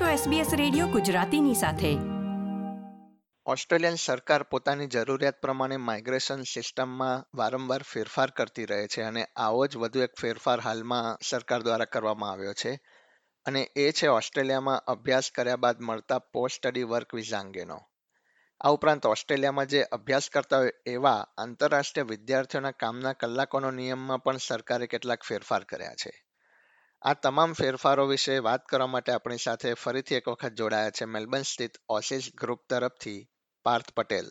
છો SBS radio ગુજરાતીની સાથે. ઓસ્ટ્રેલિયન સરકાર પોતાની જરૂરિયાત પ્રમાણે માઇગ્રેશન સિસ્ટમમાં વારંવાર ફેરફાર કરતી રહે છે અને આવો જ વધુ એક ફેરફાર હાલમાં સરકાર દ્વારા કરવામાં આવ્યો છે. અને એ છે ઓસ્ટ્રેલિયામાં અભ્યાસ કર્યા બાદ મળતા પોસ્ટ સ્ટડી વર્ક વિઝા અંગેનો. આ ઉપરાંત ઓસ્ટ્રેલિયામાં જે અભ્યાસ કરતા હોય એવા આંતરરાષ્ટ્રીય વિદ્યાર્થીઓના કામના કલાકોનો નિયમમાં પણ સરકારે કેટલાક ફેરફાર કર્યા છે. આ તમામ ફેરફારો વિશે વાત કરવા માટે આપણી સાથે ફરીથી એક વખત જોડાયા છે મેલબર્ન સ્થિત ઓસિસ ગ્રુપ તરફથી Parth Patel.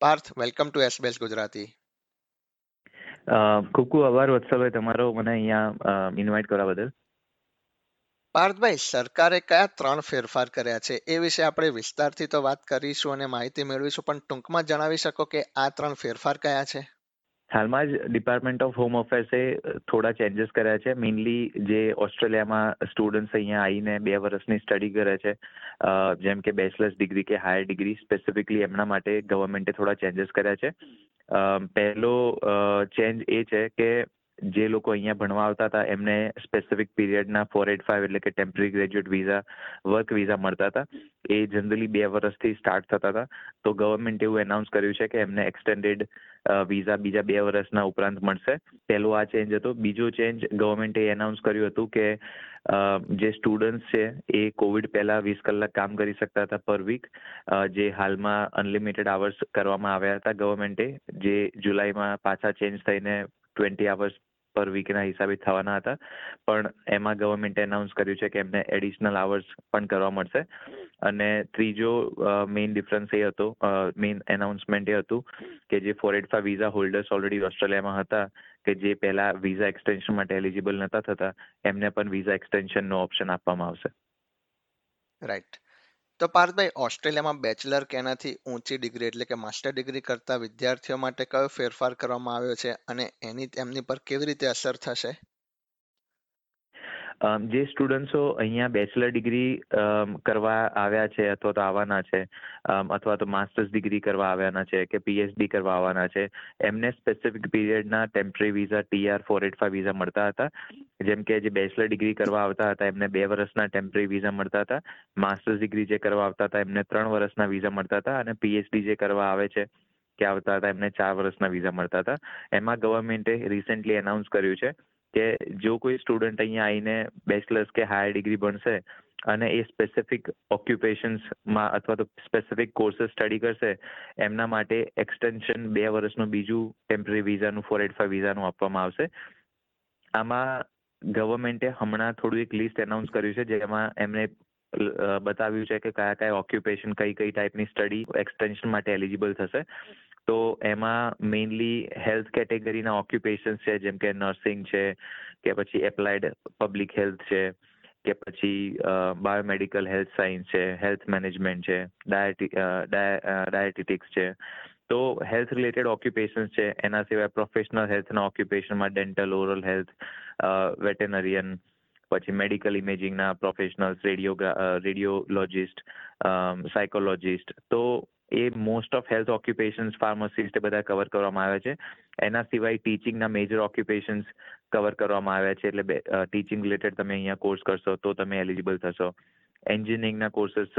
Parth welcome to SBS Gujarati. ખૂબ ખૂબ આભાર વત્સલભાઈ તમારો મને અહીંયા ઇન્વાઇટ કરવા બદલ. પાર્થભાઈ સરકારે કયા ત્રણ ફેરફાર કર્યા છે? એ વિશે આપણે વિસ્તારથી તો વાત કરીશું અને માહિતી મેળવીશું પણ ટૂંકમાં જણાવી શકો કે આ ત્રણ ફેરફાર કયા છે? હાલમાં જ ડિપાર્ટમેન્ટ ઓફ હોમ અફેર્સે થોડા ચેન્જીસ કર્યા છે. મેઇનલી જે ઓસ્ટ્રેલિયામાં સ્ટુડન્ટ્સ અહીંયા આવીને બે વર્ષની સ્ટડી કરે છે જેમ કે બેચલર્સ ડિગ્રી કે હાયર ડિગ્રી સ્પેસિફિકલી એમના માટે ગવર્મેન્ટે થોડા ચેન્જીસ કર્યા છે. પહેલો ચેન્જ એ છે કે જે લોકો અહીંયા ભણવા આવતા હતા, એમને સ્પેસિફિક પીરિયડના ફોર એટ ફાઈવ એટલે કે temporary graduate visa work visa મળતા હતા. એ જનરલી બે વર્ષથી સ્ટાર્ટ થતા હતા. તો ગવર્મેન્ટ એવું એનાઉન્સ કર્યું છે કે એમને એક્સટેન્ડેડ વિઝા બીજા બે વર્ષના ઉપરાંત મળશે. પહેલો આ ચેન્જ હતો. બીજો ચેન્જ ગવર્મેન્ટે એનાઉન્સ કર્યું હતું કે જે સ્ટુડન્ટ્સ છે, એ કોવિડ પહેલા વીસ કલાક કામ કરી શકતા હતા પર વીક જે હાલમાં અનલિમિટેડ આવર્સ કરવામાં આવ્યા હતા ગવર્મેન્ટે જે જુલાઈમાં પાછા ચેન્જ થઈને ટ્વેન્ટી આવર્સ પર વીકના હિસાબે થવાના હતા. પણ એમાં ગવર્મેન્ટે એનાઉન્સ કર્યું છે કે એમને એડિશનલ આવર્સ પણ કરવા મળશે. અને ત્રીજો મેઇન ડિફરન્સ એ હતો મેઇન એનાઉન્સમેન્ટ એ હતું કે જે four eight visa holders already ઓસ્ટ્રેલિયામાં હતા, કે જે પહેલા વિઝા એક્સટેન્શન માટે એલિજિબલ નતા થતા, એમને પણ વિઝા એક્સટેન્શનનો ઓપ્શન આપવામાં આવશે. રાઈટ તો પાર્થભાઈ ઓસ્ટ્રેલિયામાં બેચલર કે એનાથી ઊંચી ડિગ્રી એટલે કે માસ્ટર ડિગ્રી કરતા વિદ્યાર્થીઓ માટે કયો ફેરફાર કરવામાં આવ્યો છે અને એની તેમની પર કેવી રીતે અસર થશે? જે સ્ટુડન્ટ્સો અહીંયા બેચલર ડિગ્રી કરવા આવ્યા છે અથવા તો આવવાના છે અથવા તો માસ્ટર્સ ડિગ્રી કરવા આવ્યાના છે કે પીએચડી કરવા આવવાના છે, એમને specific પીરિયડના temporary visa TR four eight five visa મળતા હતા. જેમ કે જે બેચલર ડિગ્રી કરવા આવતા હતા, એમને બે વર્ષના ટેમ્પરરી વિઝા મળતા હતા. માસ્ટર્સ ડિગ્રી જે કરવા આવતા હતા, એમને ત્રણ વર્ષના વિઝા મળતા હતા અને પીએચડી જે કરવા આવે છે કે આવતા હતા, એમને ચાર વર્ષના વિઝા મળતા હતા. એમાં ગવર્મેન્ટે રિસેન્ટલી એનાઉન્સ કર્યું છે કે જો કોઈ સ્ટુડન્ટ અહીંયા આવીને બેચલર્સ કે હાયર ડિગ્રી ભણશે અને એ સ્પેસિફિક ઓક્યુપેશન્સમાં અથવા તો સ્પેસિફિક કોર્सेस સ્ટડી કરશે, એમના માટે એક્સટેન્શન બે વર્ષનું બીજું ટેમ્પરરી વિઝાનું ફોર એટ ફાઈવ વિઝાનું આપવામાં આવશે. આમાં ગવર્મેન્ટે હમણાં થોડું એક લિસ્ટ એનાઉન્સ કર્યું છે, જેમાં એમને બતાવ્યું છે કે કયા કયા ઓક્યુપેશન કઈ કઈ ટાઈપની સ્ટડી એક્સટેન્શન માટે એલિજિબલ થશે. તો એમાં મેઇનલી હેલ્થ કેટેગરીના ઓક્યુપેશન્સ છે, જેમ કે નર્સિંગ છે, કે પછી એપ્લાઇડ પબ્લિક હેલ્થ છે, કે પછી બાયોમેડિકલ હેલ્થ સાયન્સ છે હેલ્થ મેનેજમેન્ટ છે ડાયટિટિક્સ છે. તો હેલ્થ રિલેટેડ ઓક્યુપેશન્સ છે, એના સિવાય પ્રોફેશનલ હેલ્થના ઓક્યુપેશનમાં ડેન્ટલ ઓરલ હેલ્થ વેટેનરિયન પછી મેડિકલ ઇમેજિંગના પ્રોફેશનલ્સ રેડિયો રેડિયોલોજિસ્ટ સાયકોલોજિસ્ટ તો એ most of health occupations pharmacist બધા કવર કરવામાં આવ્યા છે. એના સિવાય ટીચિંગના મેજર ઓક્યુપેશન્સ કવર કરવામાં આવ્યા છે. એટલે ટીચિંગ રિલેટેડ તમે અહીંયા કોર્સ કરશો તો તમે એલિજિબલ થશો. એન્જિનિયરિંગના કોર્सेस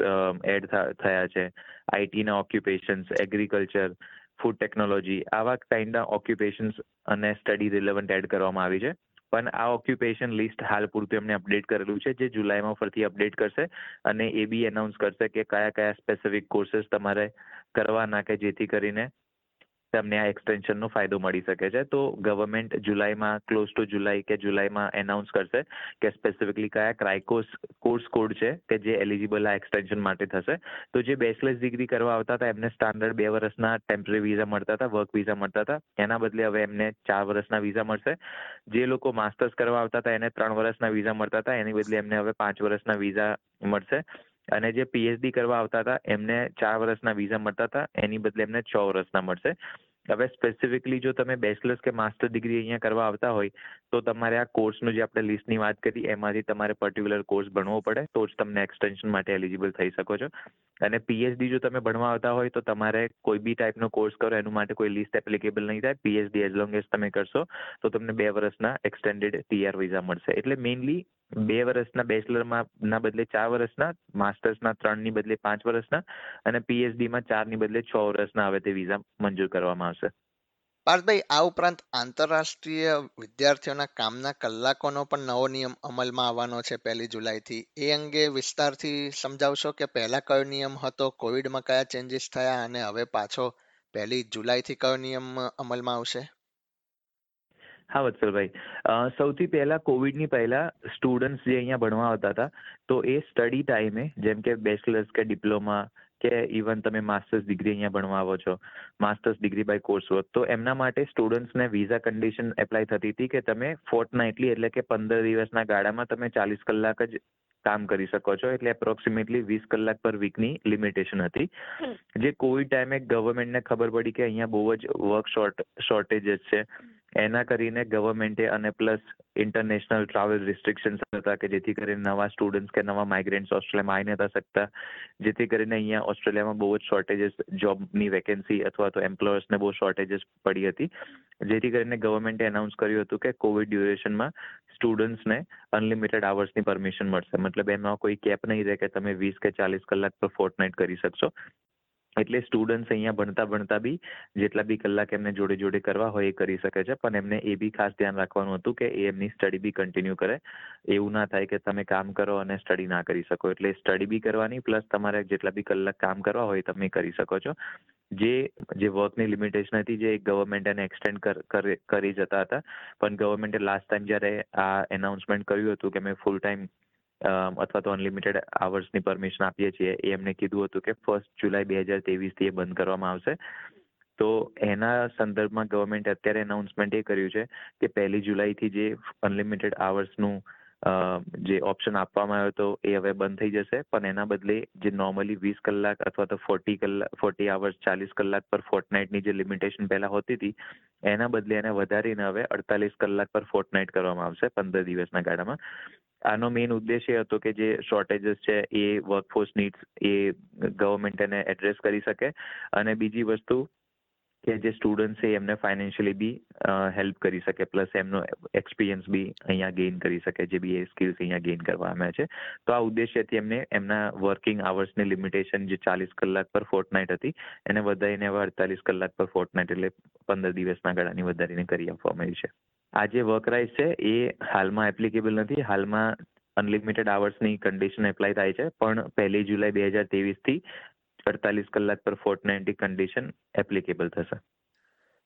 એડ થયા છે. આઈટીના ઓક્યુપેશન્સ એગ્રીકલ્ચર ફૂડ ટેકનોલોજી આવા કાઇન્ડના ઓક્યુપેશન્સ અને સ્ટડી રિલેવન્ટ એડ કરવામાં આવી છે. પણ આ ઓક્યુપેશન લિસ્ટ હાલ પૂરતું એમને અપડેટ કરેલું છે, જે જુલાઈમાં ફરીથી અપડેટ કરશે અને એ બી એનાઉન્સ કરશે કે કયા કયા સ્પેસિફિક કોર્सेस તમારે કરવાના કે જેથી કરીને તમને આ એક્સટેન્શનનો ફાયદો મળી શકે છે. તો ગવર્મેન્ટ જુલાઈમાં ક્લોઝ ટુ જુલાઈ કે જુલાઈમાં એનાઉન્સ કરશે કે સ્પેસિફિકલી કયા ક્રાઇકોસ કોર્સ કોડ છે કે જે એલિજિબલ આ એક્સટેન્શન માટે થશે. તો જે બેચલર્સ ડિગ્રી કરવા આવતા હતા, એમને સ્ટાન્ડર્ડ બે વર્ષના ટેમ્પરરી વિઝા મળતા હતા વર્ક વિઝા મળતા હતા. એના બદલે હવે એમને ચાર વર્ષના વિઝા મળશે. જે લોકો માસ્ટર્સ કરવા આવતા હતા, એને ત્રણ વર્ષના વિઝા મળતા હતા. એની બદલે એમને હવે પાંચ વર્ષના વિઝા મળશે. અને જે પીએચડી કરવા આવતા હતા, એમને ચાર વર્ષના વિઝા મળતા હતા, એની બદલે એમને છ વર્ષના મળશે. હવે સ્પેસિફિકલી જો તમે બેચલર્સ કે માસ્ટર ડિગ્રી અહીંયા કરવા આવતા હોય તો તમારે આ કોર્સનું જે આપણે લિસ્ટની વાત કરી, એમાંથી તમારે પર્ટિક્યુલર કોર્સ ભણવો પડે, તો જ તમને એક્સટેન્શન માટે એલિજિબલ થઈ શકો છો. અને પીએચડી જો તમે ભણવા આવતા હોય, તો તમારે કોઈ બી ટાઈપનો કોર્સ કરો, એનું માટે કોઈ લિસ્ટ એપ્લિકેબલ નહીં થાય. પીએચડી એઝ લોંગ એઝ તમે કરશો, તો તમને બે વર્ષના એક્સટેન્ડેડ ટીઆર વિઝા મળશે. એટલે મેઇનલી બે વર્ષના બેચલરમાં ના બદલે ચાર વર્ષના માસ્ટર્સના ત્રણની બદલે પાંચ વર્ષના, અને પીએચડીમાં ચારની બદલે છ વર્ષના હવે તે વિઝા મંજૂર કરવામાં આવશે. પાર્થભાઈ, આ ઉપરાંત આંતરરાષ્ટ્રીય વિદ્યાર્થીઓના કામના કલાકોનો પણ નવો નિયમ અમલમાં આવવાનો છે પહેલી જુલાઈથી. એ અંગે વિસ્તારથી સમજાવશો કે પહેલા કયો નિયમ હતો, કોવિડમાં કયા ચેન્જીસ થયા અને હવે પાછો પહેલી જુલાઈથી કયો નિયમ અમલમાં આવશે? હા વત્સલભાઈ. સૌથી પહેલા કોવિડની પહેલા સ્ટુડન્ટ્સ જે અહીંયા ભણવા આવતા હતા તો એ સ્ટડી ટાઈમે જેમ કે બેચલર્સ કે ડિપ્લોમા કે ઇવન તમે માસ્ટર્સ ડિગ્રી અહીંયા ભણવા આવો છો master's degree by course work તો એમના માટે સ્ટુડન્ટ્સને વિઝા કન્ડિશન એપ્લાય થતી હતી કે તમે ફોર્ટનાઇટલી એટલે કે પંદર દિવસના ગાળામાં તમે ચાલીસ કલાક જ કામ કરી શકો છો એટલે એપ્રોક્સિમેટલી વીસ કલાક પર વીકની લિમિટેશન હતી. જે કોવિડ ટાઈમે ગવર્મેન્ટને ખબર પડી કે અહીંયા બહુ જ વર્ક શોર્ટ શોર્ટેજીસ છે. એના કરીને ગવર્મેન્ટે અને પ્લસ ઇન્ટરનેશનલ ટ્રાવેલ રિસ્ટ્રિક્શન્સ હતા કે જેથી કરીને નવા સ્ટુડન્ટ્સ કે નવા માઇગ્રન્ટ્સ ઓસ્ટ્રેલિયામાં આવી નતા શકતા, જેથી કરીને અહીંયા ઓસ્ટ્રેલિયામાં બહુ જ શોર્ટેજીસ જોબની વેકેન્સી અથવા તો એમ્પ્લોયર્સને બહુ શોર્ટેજીસ પડી હતી. જેથી કરીને ગવર્મેન્ટે એનાઉન્સ કર્યું હતું કે કોવિડ ડ્યુરેશનમાં સ્ટુડન્ટ્સને અનલિમિટેડ આવર્સની પરમિશન મળશે. મતલબ એમાં કોઈ કેપ નહીં રહે કે તમે વીસ કે ચાલીસ કલાક પર ફોર્ટનાઇટ કરી શકશો. એટલે સ્ટુડન્ટ્સ અહીંયા ભણતા ભણતા બી જેટલા બી કલાક એમને જોડે જોડે કરવા હોય એ કરી શકે છે. પણ એમને એ બી ખાસ ધ્યાન રાખવાનું હતું કે એ એમની સ્ટડી બી કન્ટિન્યુ કરે. એવું ના થાય કે તમે કામ કરો અને સ્ટડી ના કરી શકો. એટલે સ્ટડી બી કરવાની પ્લસ તમારે જેટલા બી કલાક કામ કરવા હોય તમે કરી શકો છો. જે જે વર્કની લિમિટેશન હતી જે ગવર્મેન્ટ એને એક્સટેન્ડ કરી જતા હતા. પણ ગવર્મેન્ટે લાસ્ટ ટાઈમ જ્યારે આ એનાઉન્સમેન્ટ કર્યું હતું કે મેં ફૂલ ટાઈમ અથવા તો અનલિમિટેડ આવર્સની પરમિશન આપીએ છીએ. એ એમને કીધું હતું કે ફર્સ્ટ જુલાઈ બે હજાર ત્રેવીસથી એ બંધ કરવામાં આવશે. તો એના સંદર્ભમાં ગવર્મેન્ટે અત્યારે એનાઉન્સમેન્ટ એ કર્યું છે કે પહેલી જુલાઈથી જે અનલિમિટેડ આવર્સનું જે ઓપ્શન આપવામાં આવ્યો હતો એ હવે બંધ થઈ જશે. પણ એના બદલે જે નોર્મલી વીસ કલાક અથવા તો ફોર્ટી કલાક ફોર્ટી આવર્સ ચાલીસ કલાક પર ફોર્ટનાઇટની જે લિમિટેશન પહેલા હોતી હતી, એના બદલે એને વધારીને હવે અડતાલીસ કલાક પર ફોર્ટનાઇટ કરવામાં આવશે, પંદર દિવસના ગાળામાં. આનો મેઇન ઉદ્દેશ એ હતો કે જે શોર્ટેજીસ છે એ વર્કફોર્સ નીડ્સ એ ગવર્મેન્ટ એને એડ્રેસ કરી શકે. અને બીજી વસ્તુ કે જે સ્ટુડન્ટ છે, એમને ફાઇનાન્શિયલી બી હેલ્પ કરી શકે. પ્લસ એમનો એક્સપિરિયન્સ બી અહીંયા ગેઇન કરી શકે, જે બી એ સ્કિલ્સ અહીંયા ગેઇન કરવામાં આવ્યા છે. તો આ ઉદ્દેશ્યથી એમને એમના વર્કિંગ આવર્સની લિમિટેશન જે ચાલીસ કલાક પર ફોર્ટનાઇટ હતી, એને વધારીને હવે અડતાલીસ કલાક પર ફોર્ટનાઇટ એટલે પંદર દિવસના ગાળાની વધારીને કરી આપવામાં આવી છે. આ જે વર્ક રાઇટ્સ છે, એ હાલમાં એપ્લિકેબલ નથી. હાલમાં અનલિમિટેડ આવર્સની કન્ડિશન એપ્લાય થાય છે. પણ પહેલી જુલાઈ બે હજાર ત્રેવીસથી અડતાલીસ કલાક પર ફોર્ટનાઇટની કન્ડિશન એપ્લિકેબલ થશે.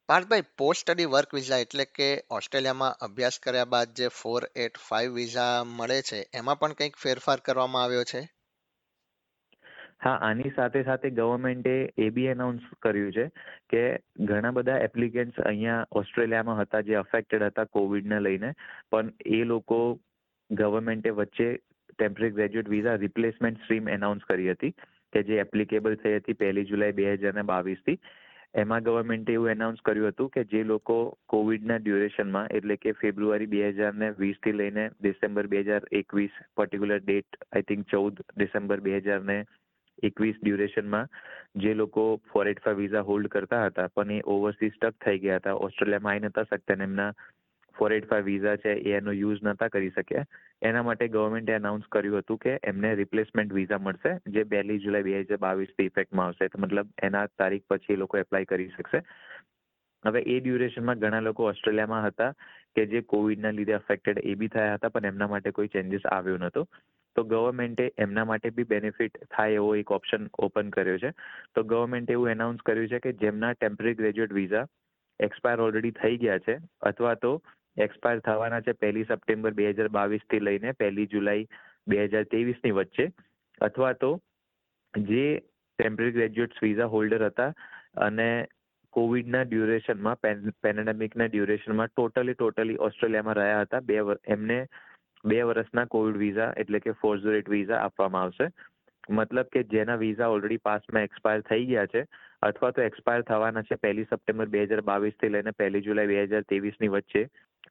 પાર્થભાઈ પોસ્ટ સ્ટડી વર્ક વિઝા એટલે કે ઓસ્ટ્રેલિયામાં અભ્યાસ કર્યા બાદ જે ફોર એટ ફાઇવ વિઝા મળે છે એમાં પણ કંઈક ફેરફાર કરવામાં આવ્યો છે? હા આની સાથે સાથે ગવર્મેન્ટે એ બી એનાઉન્સ કર્યું છે કે ઘણા બધા એપ્લિકેન્ટ્સ અહીંયા ઓસ્ટ્રેલિયામાં હતા જે અફેક્ટેડ હતા કોવિડને લઈને પણ એ લોકો ગવર્મેન્ટે વચ્ચે temporary graduate visa replacement stream announce કરી હતી. કે જે એપ્લિકેબલ થઈ હતી પહેલી જુલાઈ બે હજાર ને બાવીસથી એમાં ગવર્મેન્ટે એવું એનાઉન્સ કર્યું હતું કે જે લોકો કોવિડના ડ્યુરેશનમાં એટલે કે ફેબ્રુઆરી બે હજાર ને વીસથી લઈને ડિસેમ્બર બે હજાર એકવીસ પર્ટિક્યુલર ડેટ આઈ થિંક ચૌદ ડિસેમ્બર બે હજાર ને એકવીસ ડ્યુરેશનમાં જે લોકો four eight five visa hold કરતા હતા, પણ એ ઓવરસીઝ સ્ટક થઈ ગયા હતા. ઓસ્ટ્રેલિયામાં આવી નતા શકતા એમના ફોર એટ ફાઈવ વિઝા છે, એ એનો યુઝ નતા કરી શક્યા. એના માટે ગવર્મેન્ટે અનાઉન્સ કર્યું હતું કે એમને રિપ્લેસમેન્ટ વિઝા મળશે, જે પહેલી જુલાઈ બે હજાર બાવીસથી ઇફેક્ટમાં આવશે. મતલબ એના તારીખ પછી એ લોકો એપ્લાય કરી શકશે. હવે એ ડ્યુરેશનમાં ઘણા લોકો ઓસ્ટ્રેલિયામાં હતા કે જે કોવિડના લીધે અફેક્ટેડ એ બી થયા હતા, પણ એમના માટે કોઈ ચેન્જીસ આવ્યો નહોતો. તો ગવર્મેન્ટે એમના માટે બી બેનિફિટ થાય એવો એક ઓપ્શન ઓપન કર્યો છે. તો ગવર્મેન્ટે એવું એનાઉન્સ કર્યું છે કે જેમના temporary graduate visa expire already થઈ ગયા છે, અથવા તો એક્સપાયર થવાના છે પહેલી સપ્ટેમ્બર બે હજાર બાવીસથી લઈને પહેલી જુલાઈ બે હજાર ત્રેવીસની વચ્ચે. અથવા તો જે ટેમ્પરરી ગ્રેજ્યુએટ્સ વિઝા હોલ્ડર હતા અને કોવિડના ડ્યુરેશનમાં પેન્ડેમિકના ડ્યુરેશનમાં ટોટલી ટોટલી ઓસ્ટ્રેલિયામાં રહ્યા હતા. બે એમને બે વર્ષના કોવિડ વિઝા એટલે કે ફોર્ઝરેટ વિઝા આપવામાં આવશે. મતલબ કે જેના વિઝા ઓલરેડી પાસમાં એક્સપાયર થઈ ગયા છે, અથવા તો એક્સપાયર થવાના છે પહેલી સપ્ટેમ્બર બે હજાર બાવીસથી લઈને પહેલી જુલાઈ બે હજાર ત્રેવીસની વચ્ચે.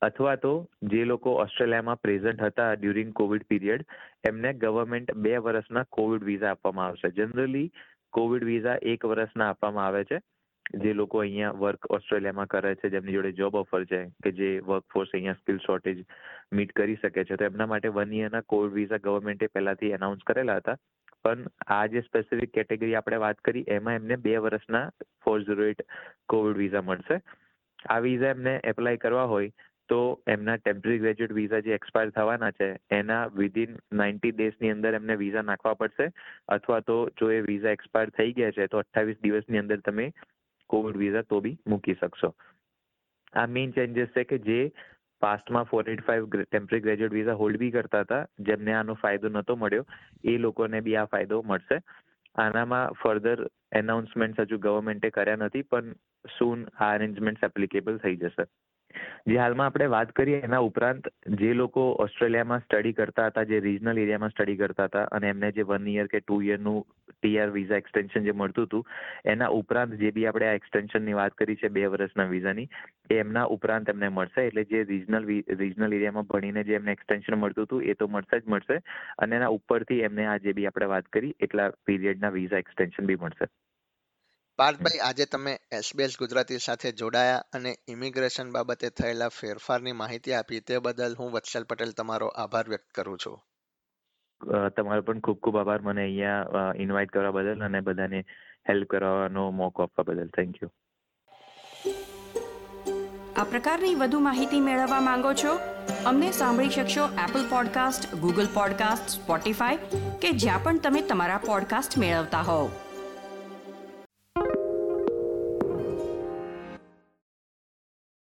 અથવા તો જે લોકો ઓસ્ટ્રેલિયામાં પ્રેઝન્ટ હતા ડ્યુરિંગ કોવિડ પીરિયડ એમને ગવર્મેન્ટ બે વર્ષના કોવિડ વિઝા આપવામાં આવશે. જનરલી કોવિડ વિઝા એક વર્ષના આપવામાં આવે છે. જે લોકો અહીંયા વર્ક ઓસ્ટ્રેલિયામાં કરે છે, જેમની જોડે જોબ ઓફર છે, કે જે વર્કફોર્સ અહીંયા સ્કિલ શોર્ટેજ મીટ કરી શકે છે. તો એમના માટે વન ઇયરના કોવિડ વિઝા ગવર્મેન્ટે પહેલાથી એનાઉન્સ કરેલા હતા. પણ આ જે સ્પેસિફિક કેટેગરી આપણે વાત કરી, એમાં એમને બે વર્ષના four zero eight COVID visa મળશે. આ વિઝા એમને એપ્લાય કરવા હોય તો એમના ટેમ્પરરી ગ્રેજ્યુએટ વિઝા જે એક્સપાયર થવાના છે, એના વિધિન નાઇન્ટી ડેઝની અંદર એમને વિઝા નાખવા પડશે. અથવા તો જો એ વિઝા એક્સપાયર થઈ ગયા છે, તો અઠ્ઠાવીસ દિવસની અંદર તમે કોવિડ વિઝા તો બી મૂકી શકશો. આ મેઇન ચેન્જીસ છે કે જે પાસ્ટમાં four eight five temporary graduate visa hold બી કરતા હતા, જેમને આનો ફાયદો નહોતો મળ્યો, એ લોકોને બી આ ફાયદો મળશે. આનામાં ફર્ધર એનાઉન્સમેન્ટ હજુ ગવર્મેન્ટે કર્યા નથી, પણ સૂન આ અરેન્જમેન્ટ એપ્લિકેબલ થઈ જશે. જે હાલમાં આપણે વાત કરીએ એના ઉપરાંત જે લોકો ઓસ્ટ્રેલિયામાં સ્ટડી કરતા હતા, જે રિજનલ એરિયામાં સ્ટડી કરતા હતા અને એમને જે વન યર કે ટુ યરનું ટીઆર વિઝા એક્સટેન્શન જે મળતું હતું, એના ઉપરાંત જે બી આપણે આ એક્સટેન્શનની વાત કરી છે બે વર્ષના વિઝાની એ એમના ઉપરાંત એમને મળશે. એટલે જે રિજનલ રિજનલ એરિયામાં ભણીને જે એમને એક્સટેન્શન મળતું હતું, એ તો મળશે જ મળશે અને એના ઉપરથી એમને આ જે બી આપણે વાત કરી, એટલા પીરિયડના વિઝા એક્સટેન્શન બી મળશે. પાર્થભાઈ આજે તમે એસબીએસ ગુજરાતી સાથે જોડાયા અને ઇમિગ્રેશન બાબતે થયેલા ફેરફારની માહિતી આપી તે બદલ હું વત્સલ પટેલ તમારો આભાર વ્યક્ત કરું છું. તમારો પણ ખૂબ ખૂબ આભાર. મને અહીંયા ઇન્વાઇટ કરવા બદલ અને બધાને હેલ્પ કરવાનો મોકો આપવા બદલ. થેન્ક યુ આ પ્રકારની વધુ માહિતી મેળવવા માંગો છો? અમને સાંભળી શકશો Apple podcast Google podcast Spotify કે જ્યાં પણ તમે તમારા પોડકાસ્ટ મેળવતા હોવ.